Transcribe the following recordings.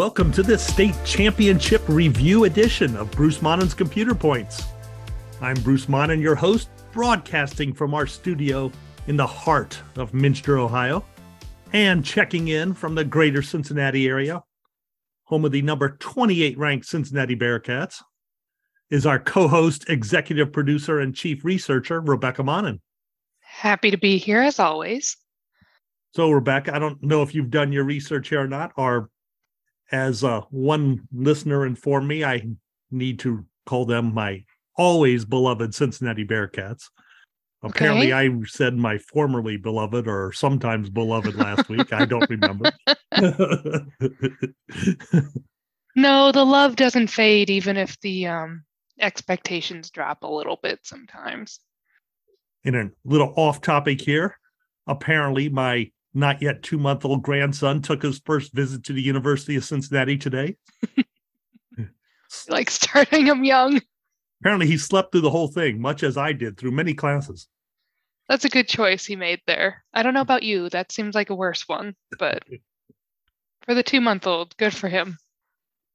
Welcome to this state championship review edition of Bruce Monnin's Computer Points. I'm Bruce Monnin, your host, broadcasting from our studio in the heart of Minster, Ohio, and checking in from the greater Cincinnati area, home of the number 28 ranked Cincinnati Bearcats, is our co host, executive producer, and chief researcher, Rebecca Monnin. Happy to be here as always. So, Rebecca, I don't know if you've done your research here or not, or as uh, one listener informed me, I need to call them my always beloved Cincinnati Bearcats. Apparently, Okay. I said my formerly beloved or sometimes beloved last week. I don't remember. No, the love doesn't fade even if the um, expectations drop a little bit sometimes. In a little off topic here, apparently, my not yet two month old grandson took his first visit to the University of Cincinnati today. Like starting him young. Apparently, he slept through the whole thing, much as I did through many classes. That's a good choice he made there. I don't know about you. That seems like a worse one, but for the two month old, good for him.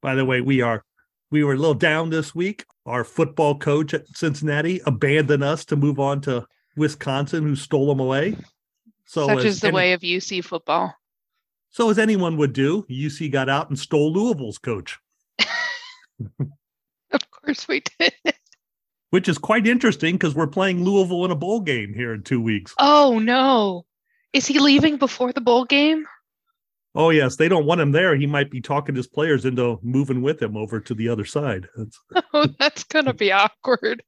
By the way, we are we were a little down this week. Our football coach at Cincinnati abandoned us to move on to Wisconsin, who stole him away. So Such as is the any- way of UC football. So as anyone would do, UC got out and stole Louisville's coach, Of course we did. which is quite interesting because we're playing Louisville in a bowl game here in two weeks. Oh no. Is he leaving before the bowl game? Oh yes, they don't want him there. He might be talking his players into moving with him over to the other side. That's- Oh, that's gonna be awkward.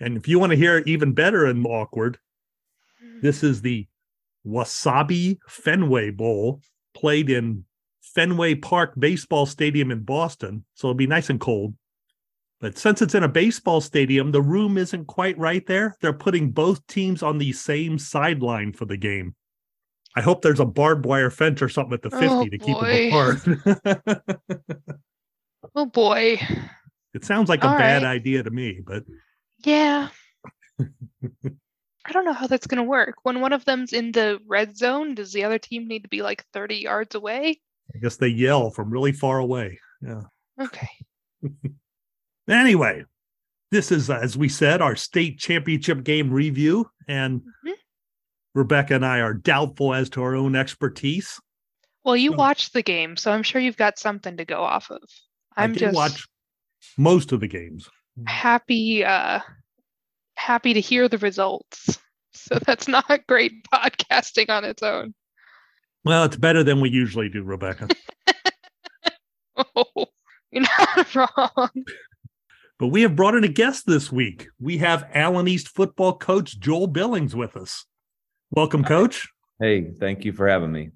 and if you want to hear even better and awkward, This is the Wasabi Fenway Bowl played in Fenway Park Baseball Stadium in Boston. So it'll be nice and cold. But since it's in a baseball stadium, the room isn't quite right there. They're putting both teams on the same sideline for the game. I hope there's a barbed wire fence or something at the 50 Oh, to keep them apart. Oh boy. it sounds like a All bad right. idea to me, but Yeah. I don't know how that's going to work. When one of them's in the red zone, does the other team need to be like 30 yards away? I guess they yell from really far away. Yeah. Okay. Anyway, this is, as we said, our state championship game review. And Mhm. Rebecca and I are doubtful as to our own expertise. Well, you Hmm. watched the game, so I'm sure you've got something to go off of. I'm I just watch most of the games. happy uh happy to hear the results. So that's not great podcasting on its own. Well, it's better than we usually do, Rebecca. Oh, you're not wrong. but we have brought in a guest this week. We have Allen East football coach Joel Billings with us. Welcome, coach. Hey, thank you for having me.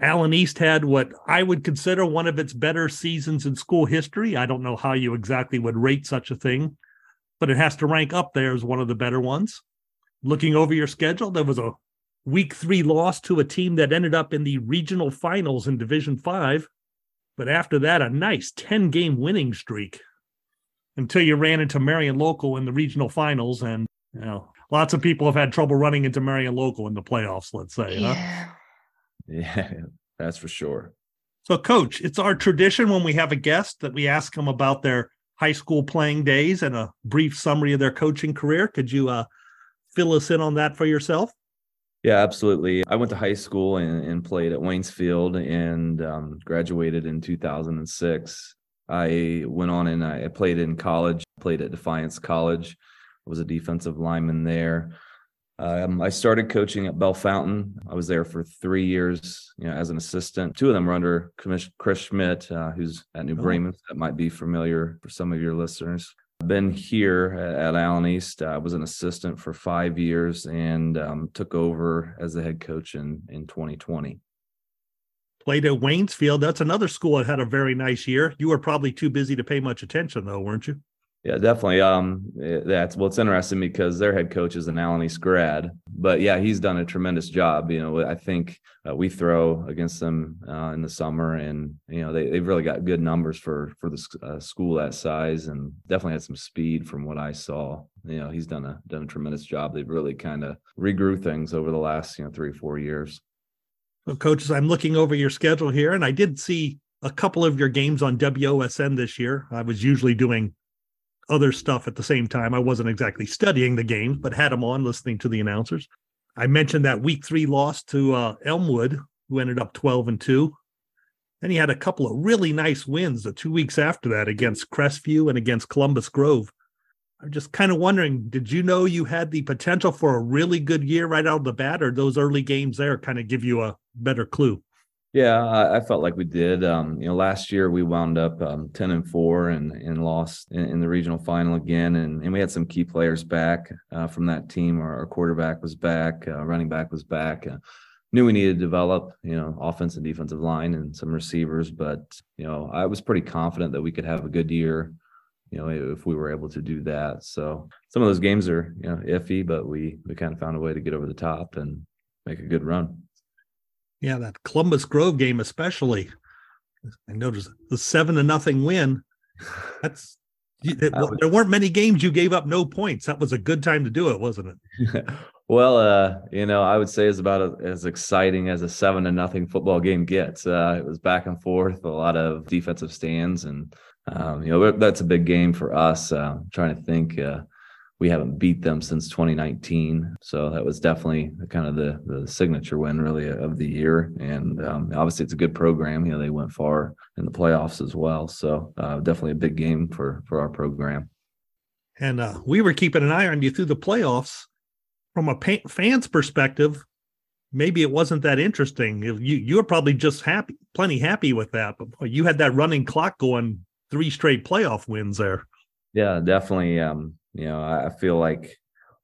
Allen East had what I would consider one of its better seasons in school history. I don't know how you exactly would rate such a thing, but it has to rank up there as one of the better ones. Looking over your schedule, there was a week three loss to a team that ended up in the regional finals in Division Five. But after that, a nice 10 game winning streak until you ran into Marion Local in the regional finals. And, you know, lots of people have had trouble running into Marion Local in the playoffs, let's say. Huh? Yeah. Yeah, that's for sure. So, coach, it's our tradition when we have a guest that we ask them about their high school playing days and a brief summary of their coaching career. Could you uh, fill us in on that for yourself? Yeah, absolutely. I went to high school and, and played at Waynesfield and um, graduated in 2006. I went on and I played in college, played at Defiance College. I was a defensive lineman there. Um, I started coaching at Bellefontaine. I was there for three years, you know, as an assistant. Two of them were under Commis- Chris Schmidt, uh, who's at New Oh. Bremen. That might be familiar for some of your listeners. been here at, at Allen East. I was an assistant for five years and um, took over as the head coach in in 2020. Played at Waynesfield. That's another school that had a very nice year. You were probably too busy to pay much attention, though, weren't you? Yeah, definitely. Um, eh, that's well, it's interesting because their head coach is an Allen East grad, but yeah, he's done a tremendous job. You know, I think uh, we throw against them uh, in the summer, and you know they they've really got good numbers for for the uh, school that size, and definitely had some speed from what I saw. You know, he's done a done a tremendous job. They've really kind of regrew things over the last you know three four years. So, coaches, I'm looking over your schedule here, and I did see a couple of your games on WOSN this year. I was usually doing other stuff at the same time. I wasn't exactly studying the games, but had them on listening to the announcers. I mentioned that week three loss to uh, Elmwood, who ended up 12 and 2. Then he had a couple of really nice wins the two weeks after that against Crestview and against Columbus Grove. I'm just kind of wondering, did you know you had the potential for a really good year right out of the bat, or those early games there kind of give you a better clue? Yeah, I, I felt like we did. Um, you know, last year we wound up um, ten and four and and lost in, in, the regional final again, and and we had some key players back uh, from that team. Our, our, quarterback was back, uh, running back was back. Uh, knew we needed to develop, you know, offense and defensive line and some receivers, but you know, I was pretty confident that we could have a good year you know, if we were able to do that. So some of those games are, you know, iffy, but we we kind of found a way to get over the top and make a good run. Yeah, that Columbus Grove game especially. I noticed the seven to nothing win. That's it, was, there weren't many games you gave up no points. That was a good time to do it, wasn't it? well, uh, you know, I would say it's about as exciting as a seven to nothing football game gets. Uh, it was back and forth, a lot of defensive stands, and um, you know that's a big game for us. Uh, trying to think, uh, we haven't beat them since 2019, so that was definitely kind of the the signature win really of the year. And um, obviously, it's a good program. You know, they went far in the playoffs as well, so uh, definitely a big game for for our program. And uh, we were keeping an eye on you through the playoffs. From a fan's perspective, maybe it wasn't that interesting. You you were probably just happy, plenty happy with that. But you had that running clock going three straight playoff wins there. Yeah, definitely. Um, you know, I feel like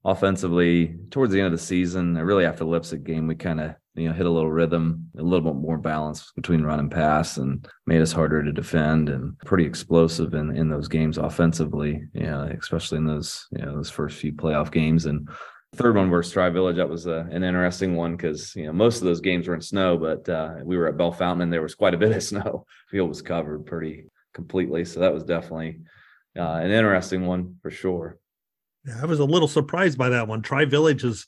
offensively towards the end of the season, really after the Leipzig game, we kind of you know hit a little rhythm, a little bit more balance between run and pass, and made us harder to defend and pretty explosive in in those games offensively. You know, especially in those you know those first few playoff games and. Third one versus Tri Village, that was a, uh, an interesting one because you know most of those games were in snow, but uh, we were at Bellefontaine and there was quite a bit of snow. Field was covered pretty completely. So that was definitely uh, an interesting one for sure. Yeah, I was a little surprised by that one. Tri Village is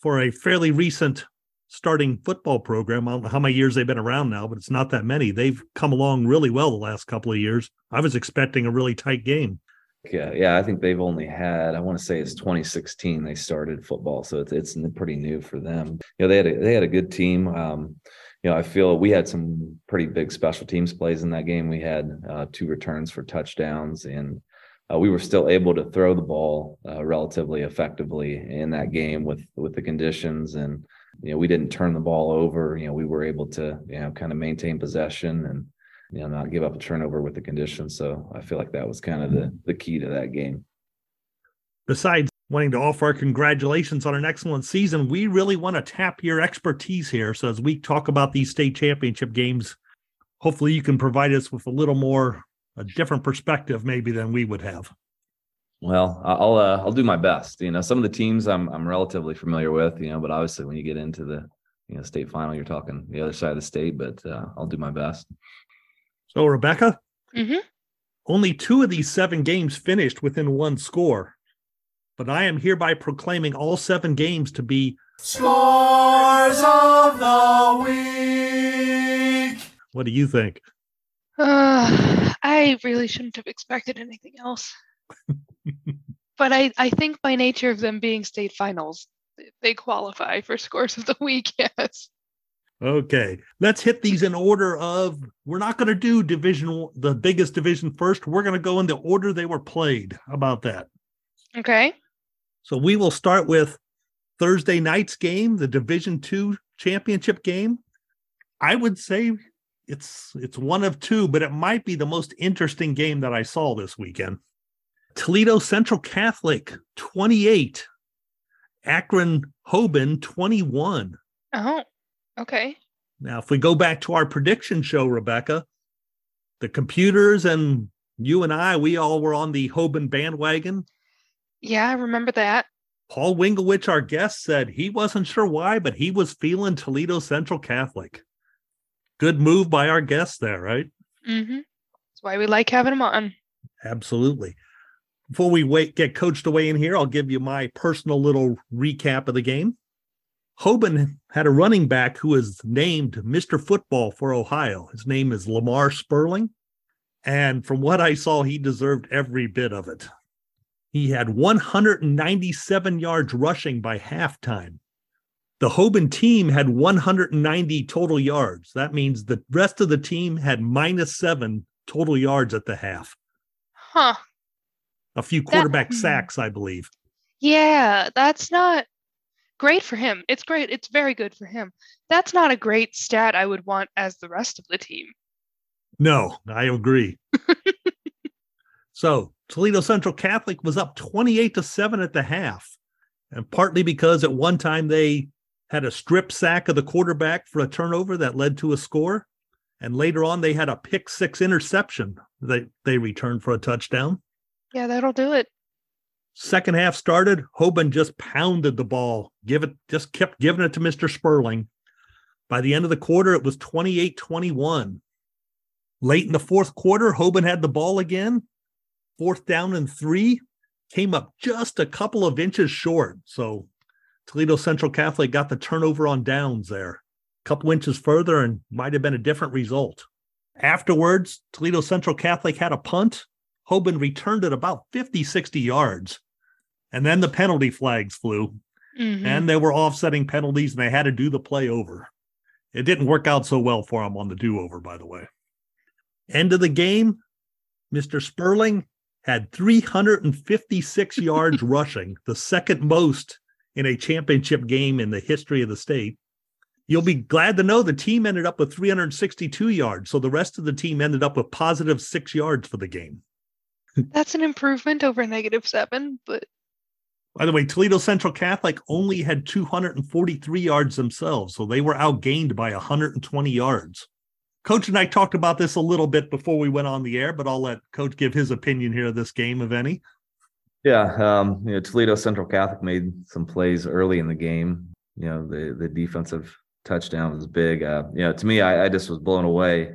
for a fairly recent starting football program. I don't know how many years they've been around now, but it's not that many. They've come along really well the last couple of years. I was expecting a really tight game. Yeah, yeah, I think they've only had I want to say it's 2016 they started football, so it's it's pretty new for them. You know, they had a, they had a good team. Um, you know, I feel we had some pretty big special teams plays in that game. We had uh, two returns for touchdowns, and uh, we were still able to throw the ball uh, relatively effectively in that game with with the conditions. And you know, we didn't turn the ball over. You know, we were able to you know kind of maintain possession and you know not give up a turnover with the conditions. So I feel like that was kind of the the key to that game. Besides wanting to offer our congratulations on an excellent season. We really want to tap your expertise here. So as we talk about these state championship games, hopefully you can provide us with a little more a different perspective maybe than we would have. Well, I'll uh, I'll do my best. You know, some of the teams I'm I'm relatively familiar with. You know, but obviously when you get into the you know state final, you're talking the other side of the state. But uh, I'll do my best. So Rebecca, mm-hmm. only two of these seven games finished within one score but I am hereby proclaiming all seven games to be scores of the week. What do you think? Uh, I really shouldn't have expected anything else. but I, I think by nature of them being state finals, they qualify for scores of the week, yes. Okay, let's hit these in order of. We're not going to do division, the biggest division first. We're going to go in the order they were played. How about that? Okay. So we will start with Thursday night's game, the Division Two championship game. I would say it's it's one of two, but it might be the most interesting game that I saw this weekend. Toledo Central Catholic 28, Akron Hoban 21. Oh, okay. Now, if we go back to our prediction show, Rebecca, the computers and you and I, we all were on the Hoban bandwagon. Yeah, I remember that. Paul Winglewich, our guest, said he wasn't sure why, but he was feeling Toledo Central Catholic. Good move by our guest there, right? Mm-hmm. That's why we like having him on. Absolutely. Before we wait, get coached away in here, I'll give you my personal little recap of the game. Hoban had a running back who was named Mr. Football for Ohio. His name is Lamar Sterling. And from what I saw, he deserved every bit of it. He had 197 yards rushing by halftime. The Hoban team had 190 total yards. That means the rest of the team had minus seven total yards at the half. Huh. A few quarterback hmm. sacks, I believe. Yeah, that's not great for him. It's great. It's very good for him. That's not a great stat I would want as the rest of the team. No, I agree. so Toledo Central Catholic was up 28 to 7 at the half. And partly because at one time they had a strip sack of the quarterback for a turnover that led to a score. And later on, they had a pick six interception that they returned for a touchdown. Yeah, that'll do it. Second half started. Hoban just pounded the ball, give it, just kept giving it to Mr. Sterling. By the end of the quarter, it was 28 21. Late in the fourth quarter, Hoban had the ball again. Fourth down and three, came up just a couple of inches short. So Toledo Central Catholic got the turnover on downs there. A couple inches further and might have been a different result. Afterwards, Toledo Central Catholic had a punt. Hoban returned it about 50, 60 yards. And then the penalty flags flew Mhm. and they were offsetting penalties and they had to do the play over. It didn't work out so well for them on the do over, by the way. End of the game, Mr. Sterling had 356 yards rushing, the second most in a championship game in the history of the state. You'll be glad to know the team ended up with 362 yards. So the rest of the team ended up with positive six yards for the game. That's an improvement over negative seven, but By the way, Toledo Central Catholic only had 243 yards themselves, so they were outgained by 120 yards. Coach and I talked about this a little bit before we went on the air, but I'll let Coach give his opinion here of this game, if any. Yeah, um, you know, Toledo Central Catholic made some plays early in the game. You know, the the defensive touchdown was big. Uh, you know, to me, I, I just was blown away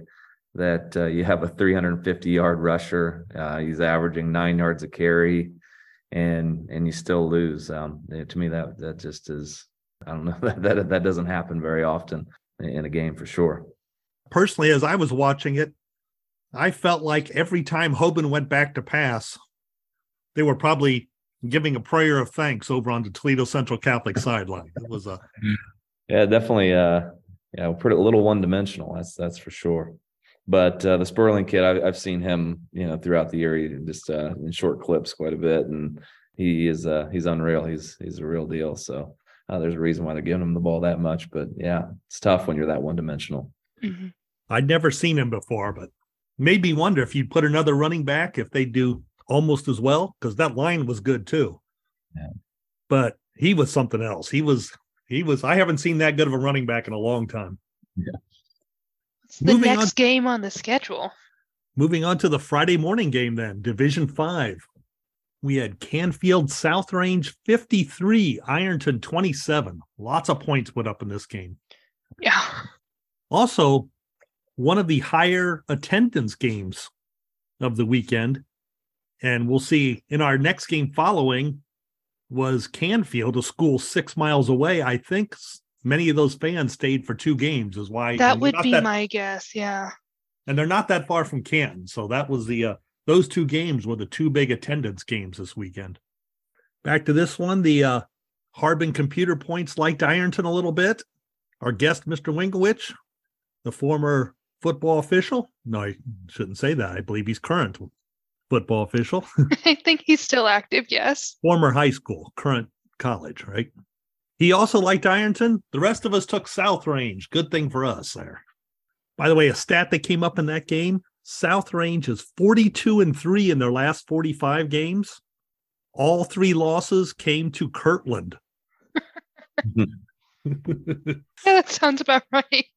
that uh, you have a 350 yard rusher. Uh, he's averaging nine yards a carry, and and you still lose. Um, yeah, to me, that that just is. I don't know that that that doesn't happen very often in a game for sure. Personally, as I was watching it, I felt like every time Hoban went back to pass, they were probably giving a prayer of thanks over on the Toledo Central Catholic sideline. It was a Yeah, definitely. Uh, yeah, pretty a little one dimensional. That's that's for sure. But uh, the Sterling kid, I've, I've seen him, you know, throughout the year, just uh, in short clips quite a bit, and he is uh, he's unreal. He's he's a real deal. So uh, there's a reason why they're giving him the ball that much. But yeah, it's tough when you're that one dimensional. Mhm. I'd never seen him before, but made me wonder if you'd put another running back if they do almost as well because that line was good too. Yeah. But he was something else. He was he was I haven't seen that good of a running back in a long time. What's the Moving next on- game on the schedule? Moving on to the Friday morning game then, Division 5. We had Canfield South Range 53, Ironton 27. Lots of points put up in this game. Yeah. Also, one of the higher attendance games of the weekend. And we'll see in our next game following was Canfield, a school six miles away. I think many of those fans stayed for two games, is why That would be that- my guess. Yeah. and they're not that far from Canton. So that was the uh, those two games were the two big attendance games this weekend. Back to this one, the uh, Harbin Computer Points liked Ironton a little bit. Our guest, Mr. Winkowicz, the former football official. No, I shouldn't say that. I believe he's current football official, I think he's still active. Yes. former high school, current college, right? He also liked Ironton. The rest of us took South Range. Good thing for us there. By the way, a stat that came up in that game South Range is 42 and 3 in their last 45 games. All three losses came to Kirtland. Yeah, that sounds about right.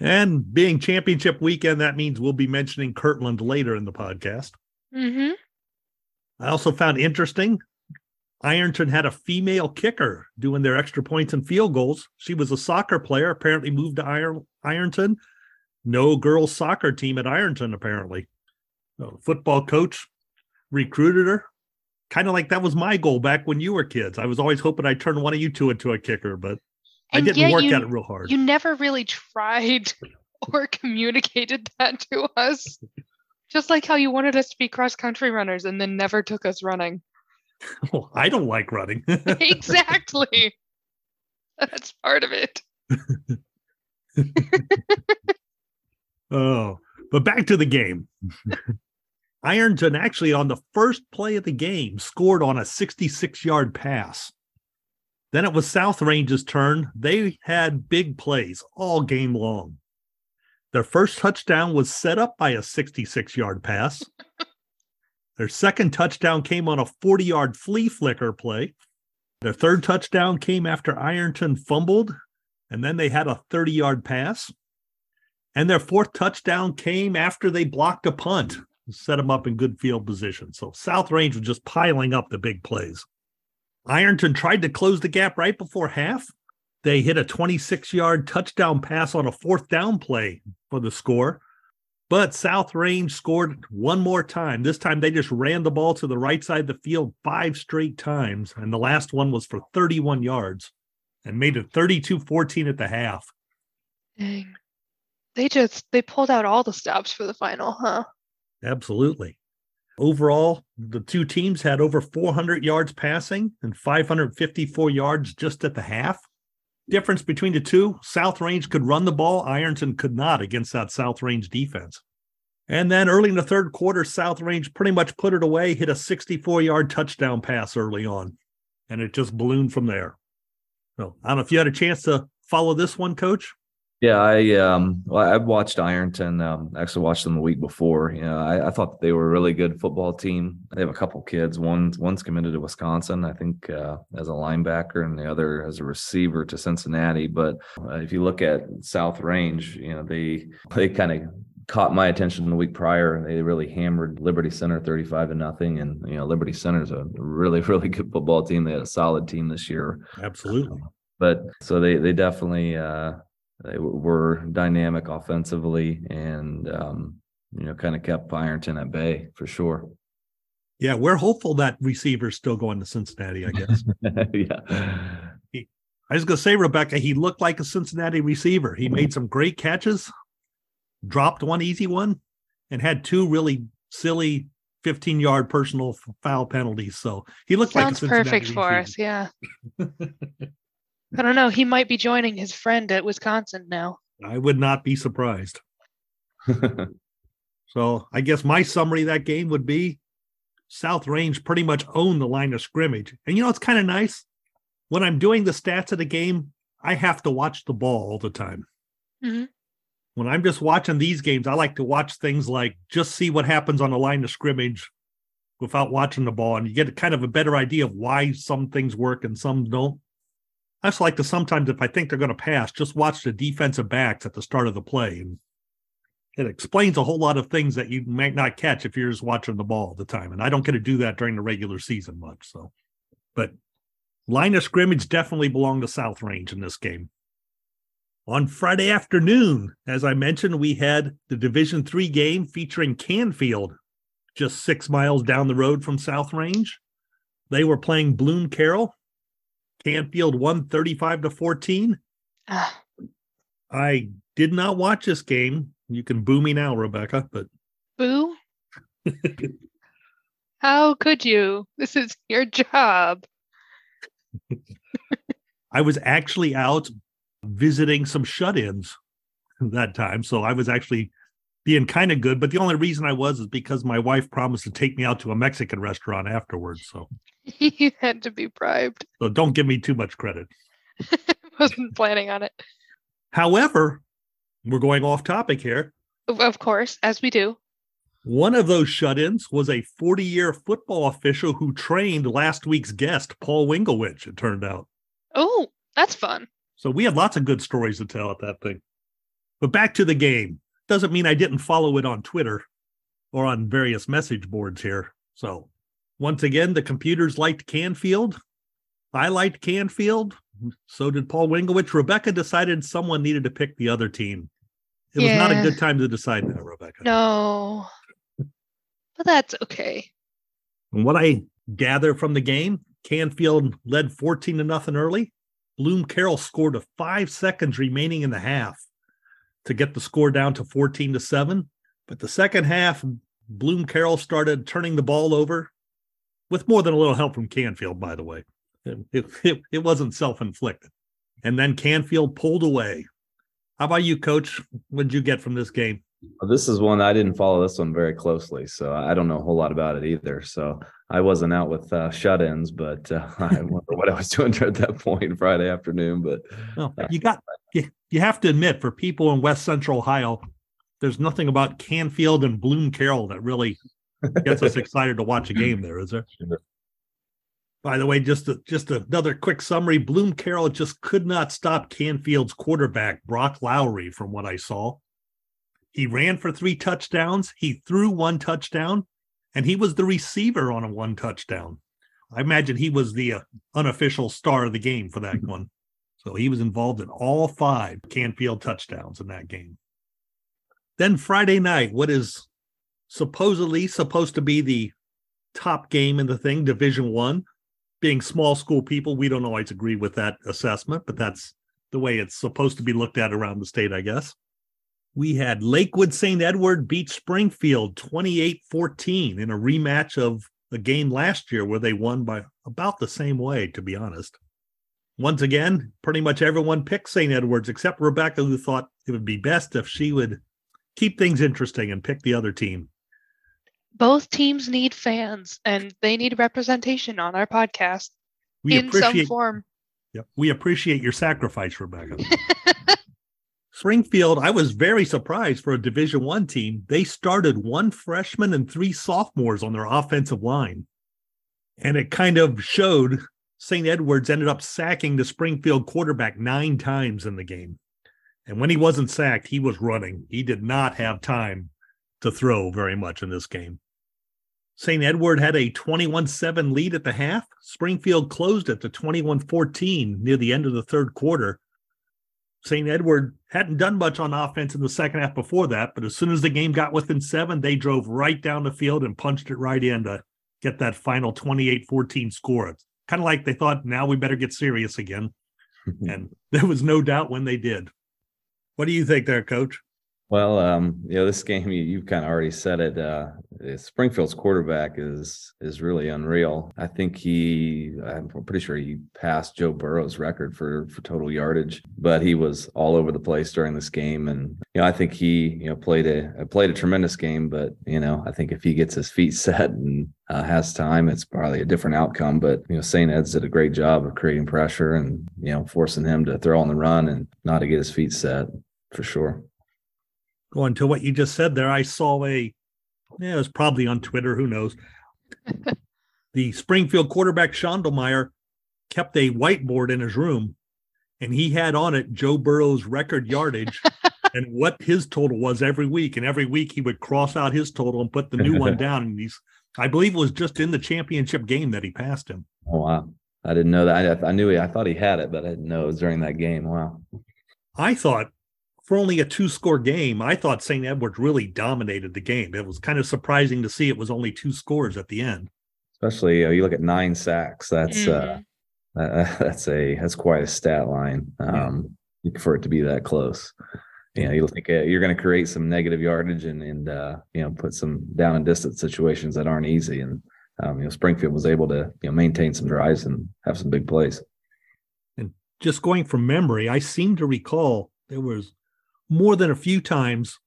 And being championship weekend, that means we'll be mentioning Kirtland later in the podcast. Mm-hmm. I also found interesting Ironton had a female kicker doing their extra points and field goals. She was a soccer player, apparently moved to Iron, Ironton. No girls soccer team at Ironton, apparently. So, football coach recruited her. kind of like that was my goal back when you were kids. I was always hoping I'd turn one of you two into a kicker, but I And didn't yet work you- at it real hard. You never really tried or communicated that to us. Just like how you wanted us to be cross country runners and then never took us running. Oh, I don't like running. exactly. That's part of it. oh, but back to the game. Ironton actually on the first play of the game scored on a 66 yard pass. Then it was South Range's turn. They had big plays all game long. Their first touchdown was set up by a 66 yard pass. Their second touchdown came on a 40 yard flea flicker play. Their third touchdown came after Ironton fumbled, and then they had a 30 yard pass. And their fourth touchdown came after they blocked a punt, set them up in good field position. So South Range was just piling up the big plays. Ironton tried to close the gap right before half. They hit a 26 yard touchdown pass on a fourth down play for the score. But South Range scored one more time. This time they just ran the ball to the right side of the field five straight times. And the last one was for 31 yards and made it 32 14 at the half. Dang. They just they pulled out all the stops for the final, huh? Absolutely. Overall, the two teams had over 400 yards passing and 554 yards just at the half. Difference between the two South Range could run the ball, Ironton could not against that South Range defense. And then early in the third quarter, South Range pretty much put it away, hit a 64 yard touchdown pass early on, and it just ballooned from there. So I don't know if you had a chance to follow this one, coach. Yeah, I um well, I've watched Ironton. Um, actually watched them the week before. You know, I, I thought they were a really good football team. They have a couple kids. One one's committed to Wisconsin, I think, uh, as a linebacker, and the other as a receiver to Cincinnati. But uh, if you look at South Range, you know they they kind of caught my attention the week prior. They really hammered Liberty Center thirty-five to nothing, and you know Liberty Center is a really really good football team. They had a solid team this year Absolutely. but so they they definitely uh they were dynamic offensively and um you know kind of kept Ironton at bay for sure Yeah, we're hopeful that receiver's still going to Cincinnati, I guess. yeah I was going to say, Rebecca, he looked like a Cincinnati receiver. He made some great catches, dropped one easy one, and had two really silly 15 yard personal foul penalties. So he looked Sounds like a Cincinnati perfect for us, yeah. I don't know. He might be joining his friend at Wisconsin now. I would not be surprised. So I guess my summary of that game would be South Range pretty much owned the line of scrimmage. And you know, it's kind of nice. When I'm doing the stats of the game, I have to watch the ball all the time. Mhm. When I'm just watching these games, I like to watch things like just see what happens on the line of scrimmage without watching the ball. And you get kind of a better idea of why some things work and some don't. I just like to sometimes, if I think they're going to pass, just watch the defensive backs at the start of the play. And it explains a whole lot of things that you might not catch if you're just watching the ball all the time. And I don't get to do that during the regular season much. So, but line of scrimmage definitely belonged to South Range in this game. On Friday afternoon, as I mentioned, we had the Division Three game featuring Canfield, just six miles down the road from South Range. They were playing Bloom Carroll. Canfield won 35 to 14. Ah, I did not watch this game. You can boo me now, Rebecca, but boo. How could you? This is your job. I was actually out visiting some shut-ins that time. So I was actually being kind of good. But the only reason I was is because my wife promised to take me out to a Mexican restaurant afterwards. So you had to be bribed. so don't give me too much credit. Wasn't planning on it. However, we're going off topic here. Of- course, as we do. One of those shut-ins was a 40-year football official who trained last week's guest, Paul Winglewich, it turned out. Oh, that's fun. So we had lots of good stories to tell at that thing. But back to the game. Doesn't mean I didn't follow it on Twitter or on various message boards here. So once again, the computers liked Canfield. I liked Canfield. So did Paul Winglewich. Rebecca decided someone needed to pick the other team. It was not a good time to decide that, Rebecca. No. But that's okay. And what I gather from the game. Canfield led 14 to nothing early. Bloom Carroll scored with five seconds remaining in the half to get the score down to 14 to 7. But the second half, Bloom Carroll started turning the ball over with more than a little help from Canfield, by the way. It, it, it wasn't self inflicted. And then Canfield pulled away. How about you, coach? What did you get from this game? Well, this is one I didn't follow this one very closely, so I don't know a whole lot about it either. So I wasn't out with uh, shut-ins, but uh, I wonder what I was doing at that point Friday afternoon. But well, uh, you got you, you have to admit, for people in West Central Ohio, there's nothing about Canfield and Bloom Carroll that really gets us excited to watch a game. There is there. Sure. By the way, just a, just another quick summary: Bloom Carroll just could not stop Canfield's quarterback Brock Lowry, from what I saw. He ran for three touchdowns. He threw one touchdown, and he was the receiver on a one touchdown. I imagine he was the uh, unofficial star of the game for that mm-hmm. one. So he was involved in all five Canfield touchdowns in that game. Then Friday night, what is supposedly supposed to be the top game in the thing, Division One. Being small school people, we don't always agree with that assessment, but that's the way it's supposed to be looked at around the state, I guess. We had Lakewood St. Edward beat Springfield 28 14 in a rematch of a game last year where they won by about the same way, to be honest. Once again, pretty much everyone picked St. Edwards except Rebecca, who thought it would be best if she would keep things interesting and pick the other team. Both teams need fans and they need representation on our podcast we in some form. Yep. We appreciate your sacrifice, Rebecca. Springfield, I was very surprised for a Division One team. They started one freshman and three sophomores on their offensive line. And it kind of showed St. Edwards ended up sacking the Springfield quarterback nine times in the game. And when he wasn't sacked, he was running. He did not have time to throw very much in this game. St. Edward had a 21 7 lead at the half. Springfield closed it to 21 14 near the end of the third quarter. St. Edward hadn't done much on offense in the second half before that, but as soon as the game got within seven, they drove right down the field and punched it right in to get that final 28 14 score. It's kind of like they thought, now we better get serious again. and there was no doubt when they did. What do you think there, coach? Well, um, you know, this game you, you've kind of already said it. Uh, Springfield's quarterback is is really unreal. I think he, I'm pretty sure he passed Joe Burrow's record for for total yardage, but he was all over the place during this game, and you know, I think he, you know, played a played a tremendous game. But you know, I think if he gets his feet set and uh, has time, it's probably a different outcome. But you know, St. Ed's did a great job of creating pressure and you know forcing him to throw on the run and not to get his feet set for sure going to what you just said there, I saw a, yeah, it was probably on Twitter, who knows. the Springfield quarterback Schondelmeyer kept a whiteboard in his room and he had on it Joe Burrow's record yardage and what his total was every week. And every week he would cross out his total and put the new one down. And he's, I believe it was just in the championship game that he passed him. Oh, wow. I didn't know that. I, I knew he, I thought he had it, but I didn't know it was during that game. Wow. I thought for only a two score game, I thought St. Edward's really dominated the game. It was kind of surprising to see it was only two scores at the end. Especially uh, you look at nine sacks. That's uh, mm-hmm. uh, that's a that's quite a stat line um, yeah. for it to be that close. You know, you think uh, you're going to create some negative yardage and and uh, you know put some down and distance situations that aren't easy. And um, you know, Springfield was able to you know maintain some drives and have some big plays. And just going from memory, I seem to recall there was more than a few times,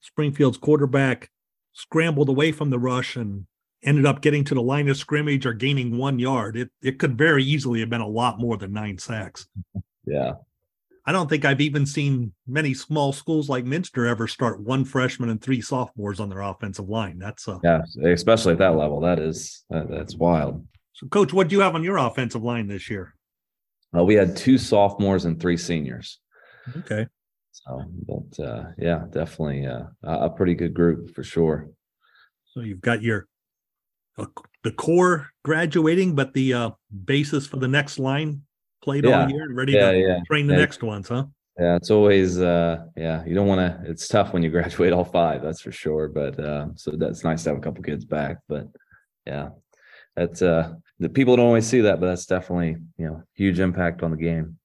Springfield's quarterback scrambled away from the rush and ended up getting to the line of scrimmage or gaining one yard. It it could very easily have been a lot more than nine sacks. Yeah. I don't think I've even seen many small schools like Minster ever start one freshman and three sophomores on their offensive line. That's uh, yeah, especially at that level. That is that, that's wild. So, coach, what do you have on your offensive line this year? Well, we had two sophomores and three seniors. Okay. So, but uh, yeah, definitely uh, a pretty good group for sure. So you've got your uh, the core graduating, but the uh, basis for the next line played yeah. all year, ready yeah, to yeah. train the next ones, huh? Yeah, it's always uh yeah, you don't want to it's tough when you graduate all five, that's for sure, but uh so that's nice to have a couple kids back, but yeah. That's uh the people don't always see that, but that's definitely you know huge impact on the game.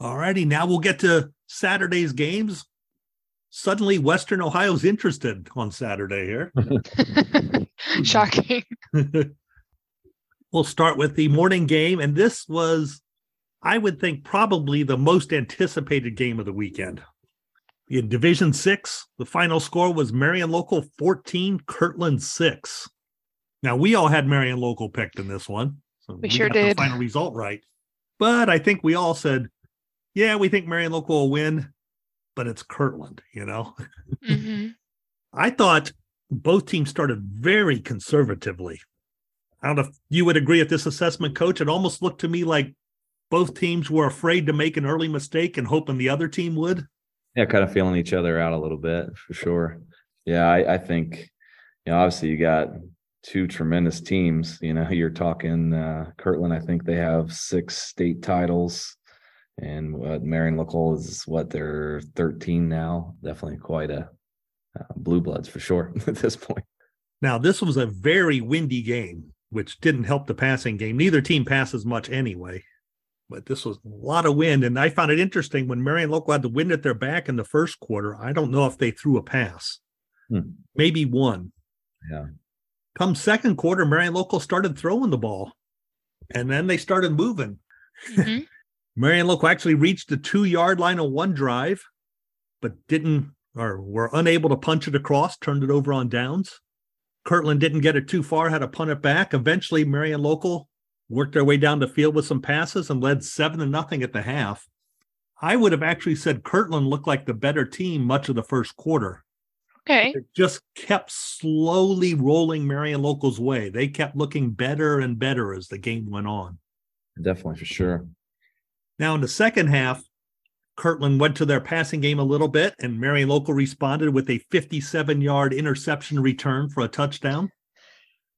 All righty, now we'll get to Saturday's games. Suddenly, Western Ohio's interested on Saturday here. Shocking. we'll start with the morning game, and this was, I would think, probably the most anticipated game of the weekend. In Division Six, the final score was Marion Local 14, Kirtland 6. Now, we all had Marion Local picked in this one. So We sure got the did. final result right. But I think we all said, yeah, we think Marion Local will win, but it's Kirtland, you know? hmm I thought both teams started very conservatively. I don't know if you would agree with this assessment, coach. It almost looked to me like both teams were afraid to make an early mistake and hoping the other team would. Yeah, kind of feeling each other out a little bit for sure. Yeah, I, I think you know obviously you got two tremendous teams. You know, you're talking uh, Kirtland. I think they have six state titles, and what Marion Local is what they're 13 now. Definitely quite a uh, blue bloods for sure at this point. Now, this was a very windy game, which didn't help the passing game. Neither team passes much anyway, but this was a lot of wind. And I found it interesting when Marion Local had the wind at their back in the first quarter. I don't know if they threw a pass, Hmm. maybe one. Yeah. Come second quarter, Marion Local started throwing the ball and then they started moving. hmm Marion Local actually reached the two yard line on one drive, but didn't or were unable to punch it across, turned it over on downs. Kirtland didn't get it too far, had to punt it back. Eventually, Marion Local worked their way down the field with some passes and led seven to nothing at the half. I would have actually said Kirtland looked like the better team much of the first quarter. Okay. It just kept slowly rolling Marion Local's way. They kept looking better and better as the game went on. Definitely for sure. Now, in the second half, Kirtland went to their passing game a little bit, and Marion Local responded with a 57 yard interception return for a touchdown.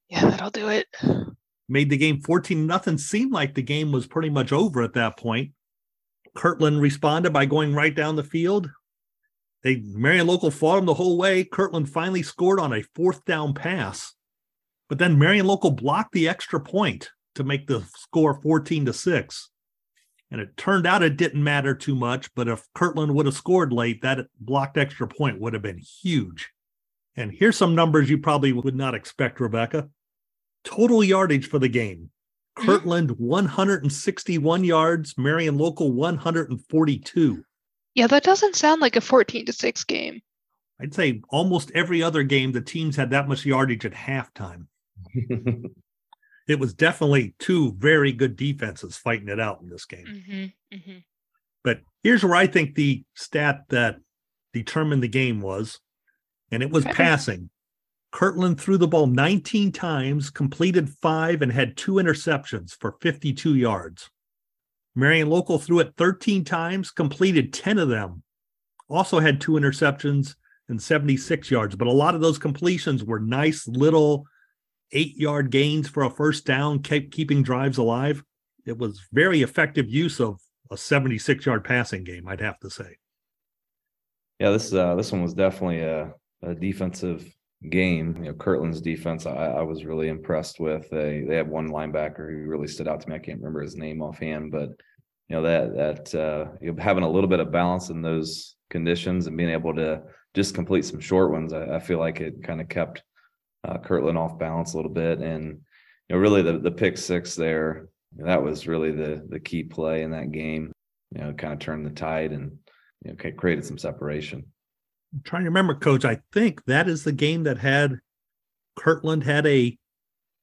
Yeah, that'll do it. Made the game 14 nothing. Seemed like the game was pretty much over at that point. Kirtland responded by going right down the field. They Marion Local fought them the whole way. Kirtland finally scored on a fourth down pass, but then Marion Local blocked the extra point to make the score 14 to 6. And it turned out it didn't matter too much, but if Kirtland would have scored late, that blocked extra point would have been huge. And here's some numbers you probably would not expect, Rebecca. Total yardage for the game. Mhm. Kirtland 161 yards, Marion Local 142. Yeah, that doesn't sound like a 14 to 6 game. I'd say almost every other game, the teams had that much yardage at halftime. It was definitely two very good defenses fighting it out in this game. hmm hmm But here's where I think the stat that determined the game was, and it was Okay. passing. Kirtland threw the ball 19 times, completed five, and had two interceptions for 52 yards. Marion Local threw it 13 times, completed 10 of them, also had two interceptions and 76 yards. But a lot of those completions were nice little eight yard gains for a first down, kept keeping drives alive. It was very effective use of a 76 yard passing game, I'd have to say. Yeah, this uh this one was definitely a, a defensive game. You know, Kirtland's defense, I, I was really impressed with. They they had one linebacker who really stood out to me. I can't remember his name offhand, but you know that that uh, you know, having a little bit of balance in those conditions and being able to just complete some short ones, I, I feel like it kind of kept uh, Kirtland off balance a little bit. And you know, really the the pick six there, that was really the the key play in that game. You know, kind of turned the tide and you know, created some separation. I'm trying to remember, coach. I think that is the game that had Kirtland had a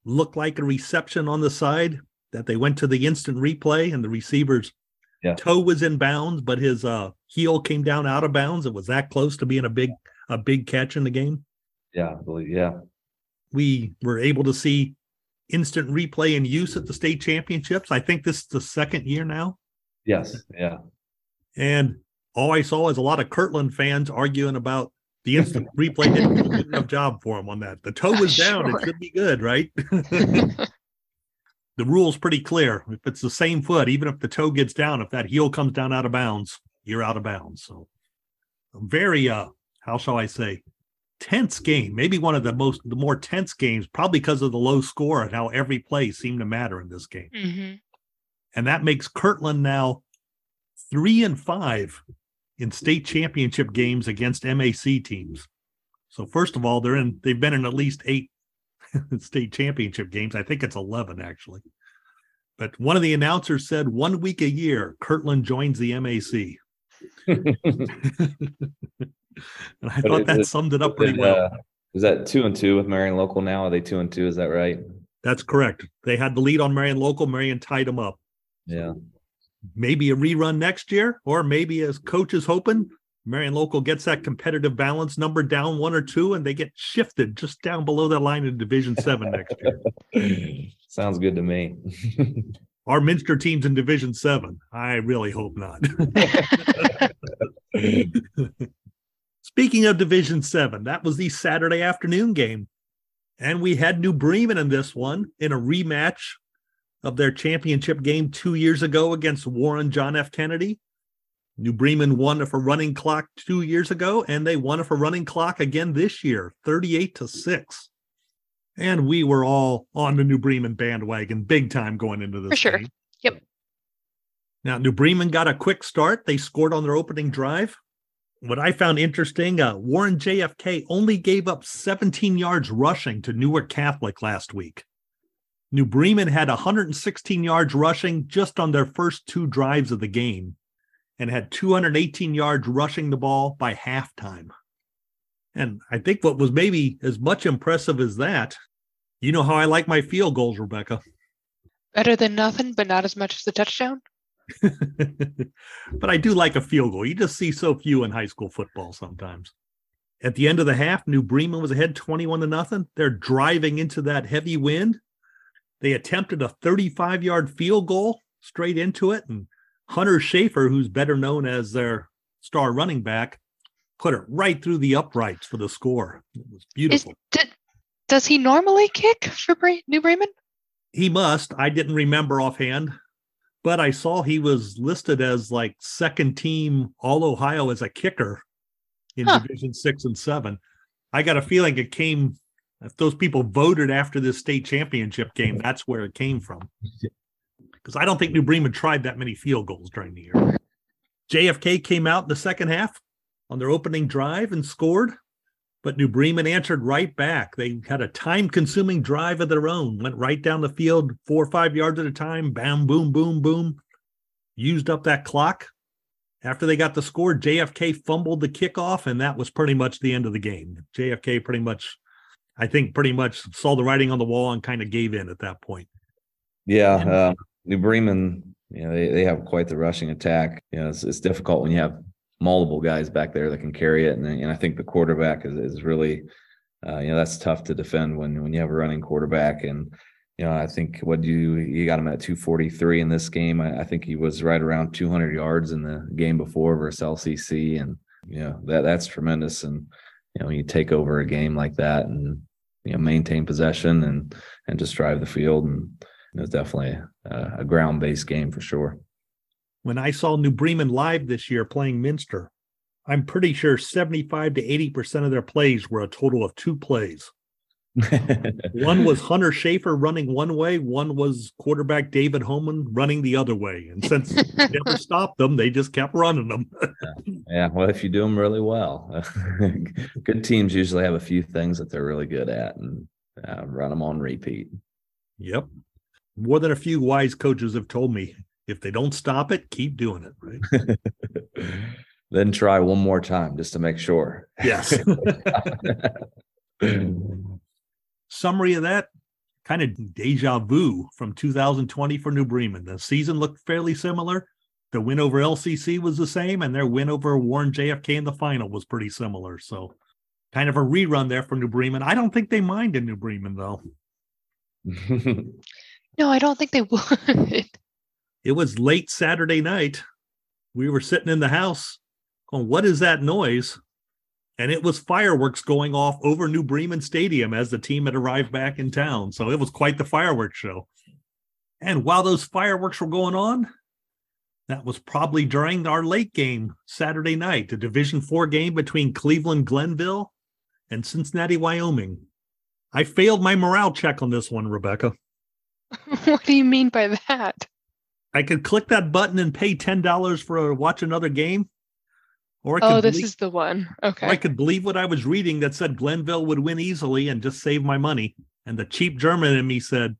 look like a reception on the side that they went to the instant replay and the receiver's Yeah. toe was in bounds, but his uh heel came down out of bounds. It was that close to being a big a big catch in the game. Yeah, I believe. Yeah, We were able to see instant replay in use at the state championships. I think this is the second year now. yes, yeah, And all I saw is a lot of Kirtland fans arguing about the instant replay didn't do a good enough job for him on that. The toe was down. Sure. It should be good, right? the rule's pretty clear. If it's the same foot, even if the toe gets down, if that heel comes down out of bounds, you're out of bounds. So very uh, how shall I say, tense game, maybe one of the most the more tense games, probably because of the low score and how every play seemed to matter in this game. hmm And that makes Kirtland now three and five in state championship games against MAC teams. So first of all, they're in they've been in at least eight state championship games. I think it's 11 actually. But one of the announcers said one week a year, Kirtland joins the MAC. and I But thought that it- summed it up pretty well. uh, is that two and two with Marion Local now? Are they two and two? Is that right? That's correct. They had the lead on Marion Local. Marion tied them up. Yeah. Maybe a rerun next year, or maybe as coach is hoping, Marion Local gets that competitive balance number down one or two, and they get shifted just down below that line in Division Seven next year. Sounds good to me. Our Minster team's in Division Seven. I really hope not. Speaking of Division Seven, that was the Saturday afternoon game. And we had New Bremen in this one in a rematch of their championship game two years ago against Warren John F. Kennedy. New Bremen won for running clock two years ago, and they won for running clock again this year, 38 to 6. And we were all on the New Bremen bandwagon big time going into this. For sure. game. Yep. Now, New Bremen got a quick start. They scored on their opening drive. What I found interesting, uh, Warren JFK only gave up 17 yards rushing to Newark Catholic last week. New Bremen had 116 yards rushing just on their first two drives of the game and had 218 yards rushing the ball by halftime. And I think what was maybe as much impressive as that, you know how I like my field goals, Rebecca. Better than nothing, but not as much as the touchdown. but I do like a field goal. You just see so few in high school football sometimes. At the end of the half, New Bremen was ahead 21 to nothing. They're driving into that heavy wind. They attempted a 35 yard field goal straight into it. And Hunter Schaefer, who's better known as their star running back, put it right through the uprights for the score. It was Is beautiful. did, does he normally kick for New Bremen? He must. I didn't remember offhand, but I saw he was listed as like second team All Ohio as a kicker in Huh. Division six and seven. I got a feeling it came if those people voted after this state championship game. That's where it came from. Because I don't think New Bremen tried that many field goals during the year. JFK came out in the second half on their opening drive and scored. But New Bremen answered right back. They had a time consuming drive of their own, went right down the field, four or five yards at a time, bam, boom, boom, boom, used up that clock. After they got the score, JFK fumbled the kickoff, and that was pretty much the end of the game. JFK pretty much, I think, pretty much saw the writing on the wall and kind of gave in at that point. Yeah, And- uh, New Bremen, you know, they, they have quite the rushing attack. You know, it's, it's difficult when you have multiple guys back there that can carry it, and, and I think the quarterback is, is really, uh, you know, that's tough to defend when when you have a running quarterback. And you know, I think what you you got him at 243 in this game. I, I think he was right around 200 yards in the game before versus LCC, and you know that that's tremendous. And you know, you take over a game like that and you know maintain possession and and just drive the field and it was definitely a, a ground based game for sure. When I saw New Bremen live this year playing Minster, I'm pretty sure 75 to 80% of their plays were a total of two plays. One was Hunter Schaefer running one way, one was quarterback David Holman running the other way. And since they never stopped them, they just kept running them. yeah, well, if you do them really well, good teams usually have a few things that they're really good at and uh, run them on repeat. Yep. More than a few wise coaches have told me if they don't stop it, keep doing it. Right. then try one more time just to make sure. Yes. Summary of that kind of deja vu from 2020 for New Bremen. The season looked fairly similar. The win over LCC was the same, and their win over Warren JFK in the final was pretty similar. So, kind of a rerun there for New Bremen. I don't think they mind in New Bremen, though. No, I don't think they would. It was late Saturday night. We were sitting in the house going, What is that noise? And it was fireworks going off over New Bremen Stadium as the team had arrived back in town. So it was quite the fireworks show. And while those fireworks were going on, that was probably during our late game Saturday night, the Division Four game between Cleveland Glenville and Cincinnati, Wyoming. I failed my morale check on this one, Rebecca. what do you mean by that? I could click that button and pay ten dollars for a watch another game, or I could Oh, this believe, is the one. Okay. I could believe what I was reading that said Glenville would win easily and just save my money. And the cheap German in me said,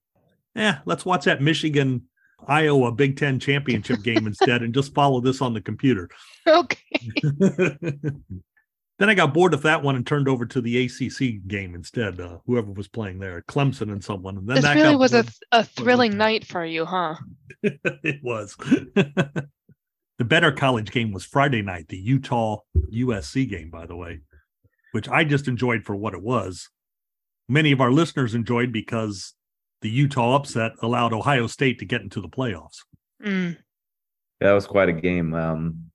"Eh, let's watch that Michigan Iowa Big Ten championship game instead, and just follow this on the computer." Okay. then I got bored of that one and turned over to the ACC game instead. Uh, whoever was playing there, Clemson and someone. And then This that really was a, th- a thrilling okay. night for you, huh? it was. the better college game was Friday night, the Utah USC game, by the way, which I just enjoyed for what it was. Many of our listeners enjoyed because the Utah upset allowed Ohio State to get into the playoffs. Mm. That was quite a game. Um,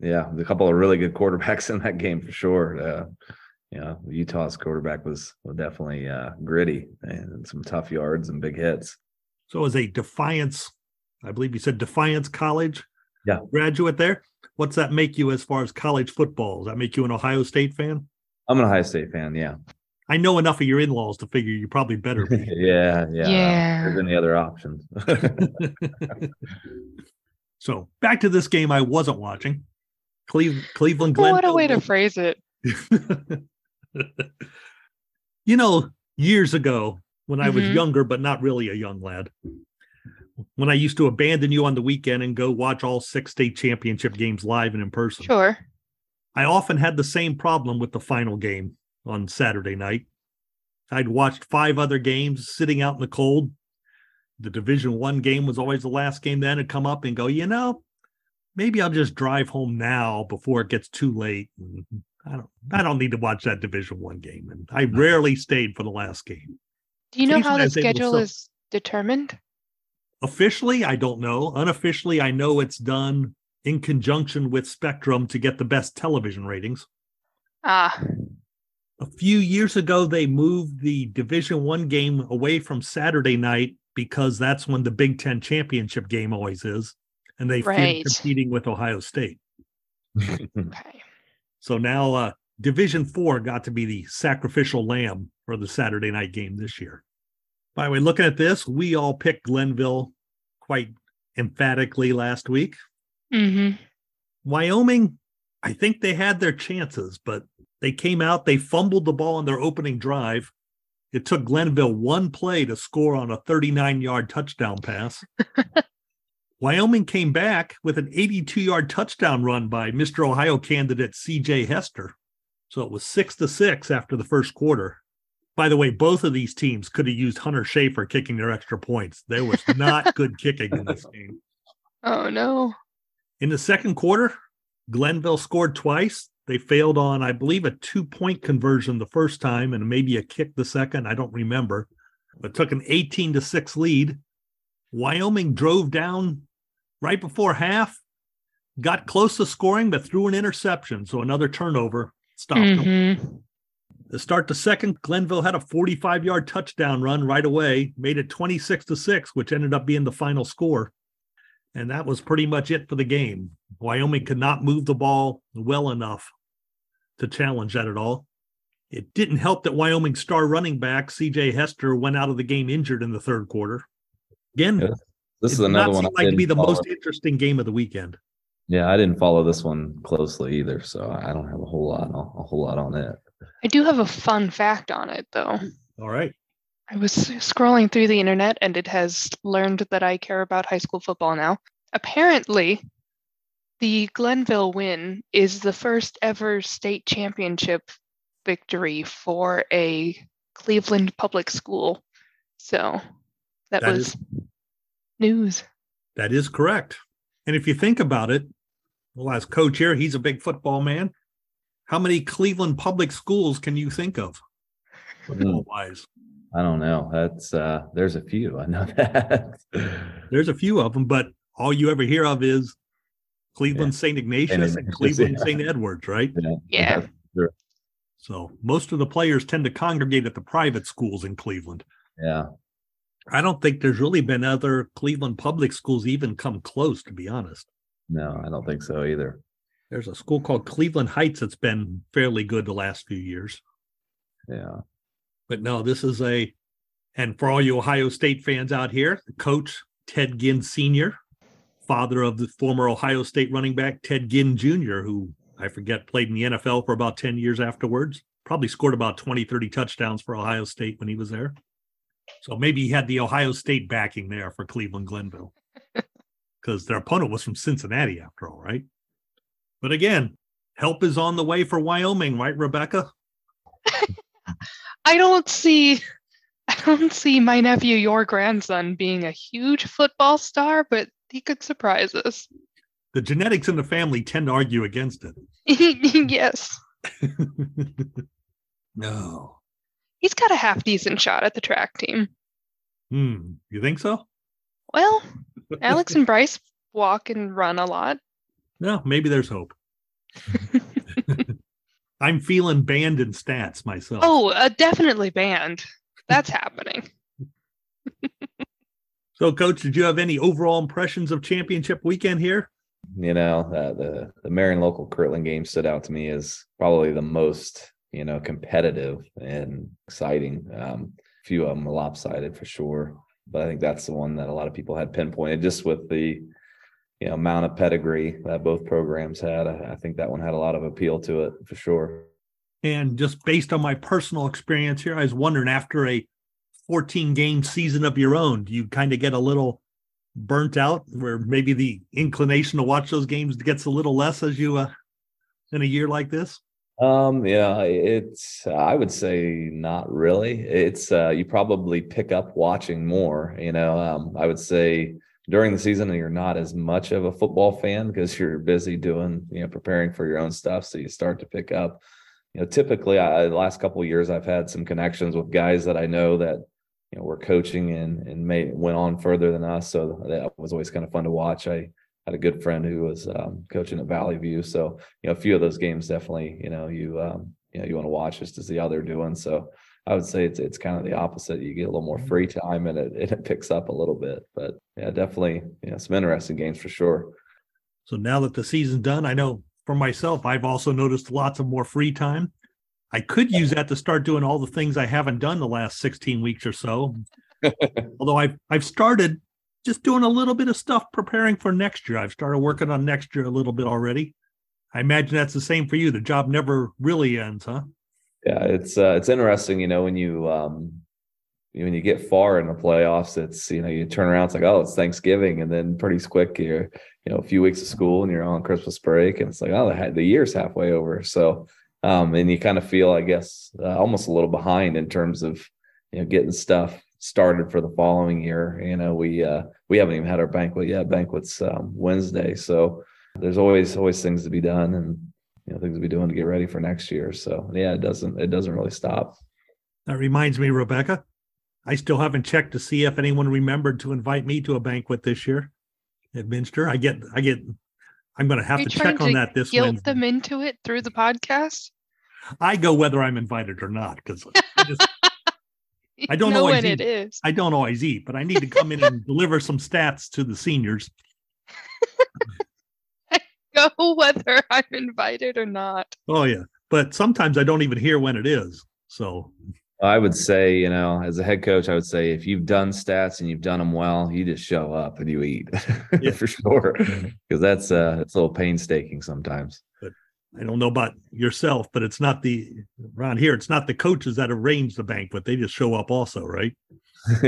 yeah, a couple of really good quarterbacks in that game for sure. Uh, you know, Utah's quarterback was, was definitely uh, gritty and some tough yards and big hits. So, as a Defiance, I believe you said Defiance College Yeah. graduate there, what's that make you as far as college football? Does that make you an Ohio State fan? I'm an Ohio State fan. Yeah, I know enough of your in laws to figure you probably better be. yeah, yeah. Yeah. There's any other options? so back to this game I wasn't watching. Cleve, Cleveland What a way to phrase it. you know, years ago when I was Mhm. younger, but not really a young lad, when I used to abandon you on the weekend and go watch all six state championship games live and in person, Sure. I often had the same problem with the final game on Saturday night. I'd watched five other games sitting out in the cold. The Division One game was always the last game. Then I'd come up and go, you know, maybe I'll just drive home now before it gets too late. And I don't, I don't need to watch that Division One game. And I rarely stayed for the last game. Do you know how the was able to schedule sub- is determined? Officially, I don't know. Unofficially, I know it's done in conjunction with Spectrum to get the best television ratings. Ah, a few years ago they moved the division one game away from saturday night because that's when the big ten championship game always is and they feared Right. competing with ohio state okay. so now uh division four got to be the sacrificial lamb for the saturday night game this year by the way looking at this we all picked glenville quite emphatically last week Mm-hmm. Wyoming, I think they had their chances, but they came out, they fumbled the ball on their opening drive. It took Glenville one play to score on a 39 yard touchdown pass. Wyoming came back with an 82 yard touchdown run by Mr. Ohio candidate CJ Hester. So it was six to six after the first quarter. By the way, both of these teams could have used Hunter Schaefer kicking their extra points. There was not good kicking in this game. Oh no. In the second quarter, Glenville scored twice. They failed on, I believe, a two point conversion the first time and maybe a kick the second. I don't remember, but took an 18 to 6 lead. Wyoming drove down right before half, got close to scoring, but threw an interception. So another turnover stopped them. Mm-hmm. To start the second, Glenville had a 45 yard touchdown run right away, made it 26 to 6, which ended up being the final score. And that was pretty much it for the game. Wyoming could not move the ball well enough to challenge that at all. It didn't help that Wyoming star running back, CJ Hester, went out of the game injured in the third quarter. Again, Yeah, This it is another not one. seem like to be the follow. most interesting game of the weekend. Yeah, I didn't follow this one closely either, so I don't have a whole lot, a whole lot on it. I do have a fun fact on it though. All right. I was scrolling through the internet and it has learned that I care about high school football now. Apparently, the Glenville win is the first ever state championship victory for a Cleveland public school. So that, That was is- news. That is correct. And if you think about it, well, as coach here, he's a big football man. How many Cleveland public schools can you think of? Football wise, I don't know. That's uh there's a few. I know that. there's a few of them, but all you ever hear of is Cleveland St. Ignatius and Ignatius, Cleveland yeah. St. Edwards, right? Yeah. sure. So most of the players tend to congregate at the private schools in Cleveland. Yeah. I don't think there's really been other Cleveland public schools even come close, to be honest. No, I don't think so either. There's a school called Cleveland Heights that's been fairly good the last few years. Yeah. But no, this is a, and for all you Ohio State fans out here, the coach, Ted Ginn Sr., father of the former Ohio State running back, Ted Ginn Jr., who I forget played in the NFL for about 10 years afterwards, probably scored about 20, 30 touchdowns for Ohio State when he was there. So maybe he had the Ohio State backing there for Cleveland Glenville because their opponent was from Cincinnati after all, right? But again, help is on the way for Wyoming, right, Rebecca? I don't see I don't see my nephew, your grandson, being a huge football star, but he could surprise us. The genetics in the family tend to argue against it. yes. no. He's got a half decent shot at the track team. Hmm. You think so? Well, Alex and Bryce walk and run a lot. No, maybe there's hope. I'm feeling banned in stats myself. Oh, uh, definitely banned. That's happening. So, coach, did you have any overall impressions of championship weekend here? You know, uh, the the Marion local Kirtland game stood out to me as probably the most you know competitive and exciting. Um, a few of them are lopsided for sure, but I think that's the one that a lot of people had pinpointed just with the you know amount of pedigree that both programs had. I, I think that one had a lot of appeal to it for sure. And just based on my personal experience here, I was wondering after a 14 game season of your own, do you kind of get a little burnt out where maybe the inclination to watch those games gets a little less as you uh in a year like this? Um, yeah, it's I would say not really. It's uh you probably pick up watching more, you know. Um, I would say during the season you're not as much of a football fan because you're busy doing, you know, preparing for your own stuff. So you start to pick up. You know, typically I the last couple years I've had some connections with guys that I know that you know were coaching and and may went on further than us. So that was always kind of fun to watch. I had a good friend who was um, coaching at Valley View, so you know a few of those games definitely you know you um, you know you want to watch just to see how they're doing. So I would say it's it's kind of the opposite. You get a little more free time and it and it picks up a little bit. But yeah, definitely you know some interesting games for sure. So now that the season's done, I know for myself, I've also noticed lots of more free time. I could use that to start doing all the things I haven't done the last 16 weeks or so. Although I've I've started just doing a little bit of stuff preparing for next year. I've started working on next year a little bit already. I imagine that's the same for you. The job never really ends, huh? Yeah, it's uh, it's interesting, you know, when you um when you get far in the playoffs, it's you know you turn around, it's like oh, it's Thanksgiving, and then pretty quick you're you know a few weeks of school and you're on Christmas break, and it's like oh, the, the year's halfway over. So um, and you kind of feel, I guess, uh, almost a little behind in terms of you know getting stuff started for the following year. You know, we uh, we haven't even had our banquet yet. Banquet's um, Wednesday, so there's always always things to be done and you know things to be doing to get ready for next year. So yeah, it doesn't it doesn't really stop. That reminds me, Rebecca. I still haven't checked to see if anyone remembered to invite me to a banquet this year at Minster. I get I get I'm going to have to you trying check on that this guilt Wednesday. them into it through the podcast. I go whether I'm invited or not because I, just- I don't know always when eat. is. I don't always eat, but I need to come in and deliver some stats to the seniors. Go whether I'm invited or not. Oh yeah, but sometimes I don't even hear when it is. So I would say, you know, as a head coach, I would say if you've done stats and you've done them well, you just show up and you eat Yeah. for sure, because that's uh, it's a little painstaking sometimes. I don't know about yourself, but it's not the around here. It's not the coaches that arrange the banquet; they just show up also, right?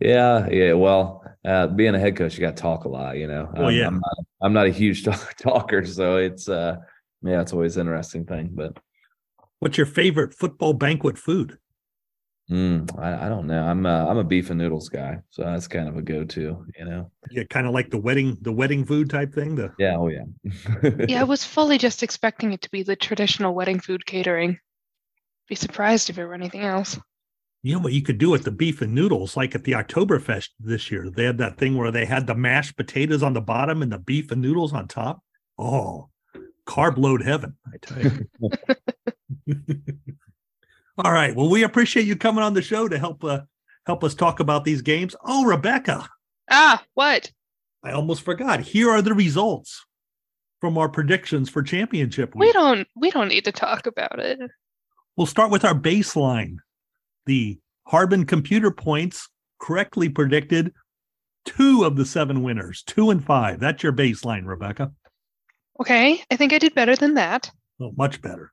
yeah, yeah. Well, uh, being a head coach, you got to talk a lot. You know. Oh, Um, yeah. I'm not, I'm not a huge talk- talker, so it's uh, yeah, it's always an interesting thing. But What's your favorite football banquet food? Mm, I, I don't know. I'm uh, I'm a beef and noodles guy, so that's kind of a go-to. You know. Yeah, kind of like the wedding, the wedding food type thing. The Yeah. Oh yeah. Yeah, I was fully just expecting it to be the traditional wedding food catering. Be surprised if it were anything else. you know what you could do with the beef and noodles, like at the Oktoberfest this year. They had that thing where they had the mashed potatoes on the bottom and the beef and noodles on top. Oh, carb load heaven, I tell you. All right. Well, we appreciate you coming on the show to help uh, help us talk about these games. Oh, Rebecca, Ah, what? I almost forgot. Here are the results from our predictions for championship We don't we don't need to talk about it. We'll start with our baseline. The Harbin computer points correctly predicted two of the seven winners, two and five. That's your baseline, Rebecca. Okay, I think I did better than that. Oh, much better.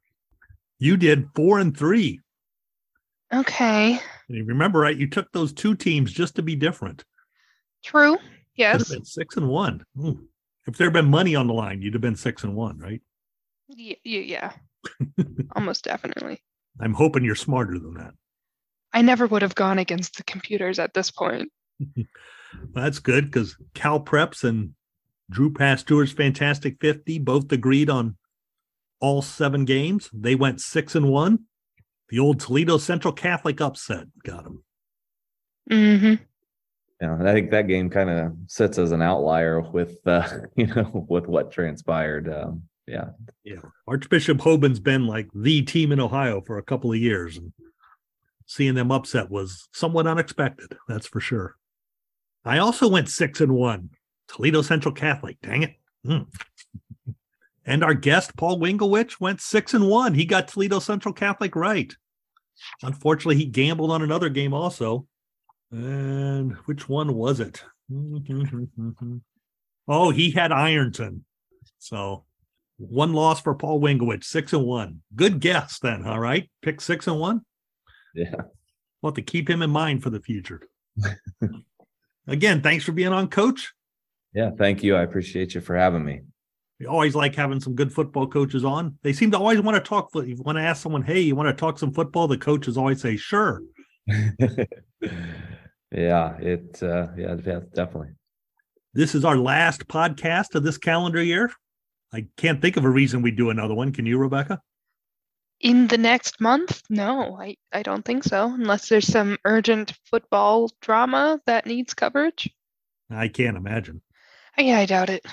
You did four and three. Okay, And you remember, right? You took those two teams just to be different. true. Yes. been six and one. Ooh. If there had been money on the line, you'd have been six and one, right? Y- y- yeah. Almost definitely. I'm hoping you're smarter than that. I never would have gone against the computers at this point. That's good because Cal Preps and Drew Pasteur's Fantastic 50 both agreed on all seven games. They went six and one. The old Toledo Central Catholic upset got them. hmm Yeah, and I think that game kind of sits as an outlier with uh, you know with what transpired. Um, yeah, Yeah. Archbishop Hoban's been like the team in Ohio for a couple of years. And seeing them upset was somewhat unexpected. That's for sure. I also went six and one. Toledo Central Catholic. Dang it. Hmm. And our guest, Paul Winglewich, went six and one. He got Toledo Central Catholic right. Unfortunately, he gambled on another game also. And which one was it? Oh, he had Ironton. So one loss for Paul Winglewich, six and one. Good guess then. All right. Pick six and one. yeah. We'll have to keep him in mind for the future. Again, thanks for being on, coach. Yeah, thank you. I appreciate you for having me. We always like having some good football coaches on. They seem to always want to talk. foot- You want to ask someone, hey, you want to talk some football? The coaches always say, sure. yeah, it uh yeah, yeah, definitely. This is our last podcast of this calendar year. I can't think of a reason we do another one. Can you, Rebecca? In the next month? No, I, I don't think so, unless there's some urgent football drama that needs coverage. I can't imagine. Yeah, I doubt it.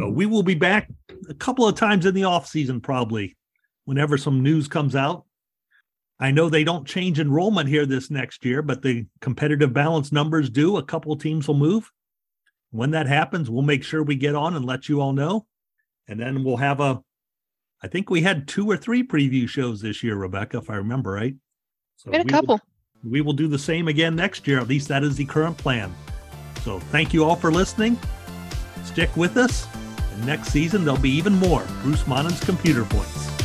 So we will be back a couple of times in the off season, probably whenever some news comes out. I know they don't change enrollment here this next year, but the competitive balance numbers do. A couple of teams will move. When that happens, we'll make sure we get on and let you all know. And then we'll have a, I think we had two or three preview shows this year, Rebecca, if I remember right. So a we will- couple. we will do the same again next year. At least that is the current plan. So thank you all for listening. Stick with us. Next season, there'll be even more Bruce Monan's computer points.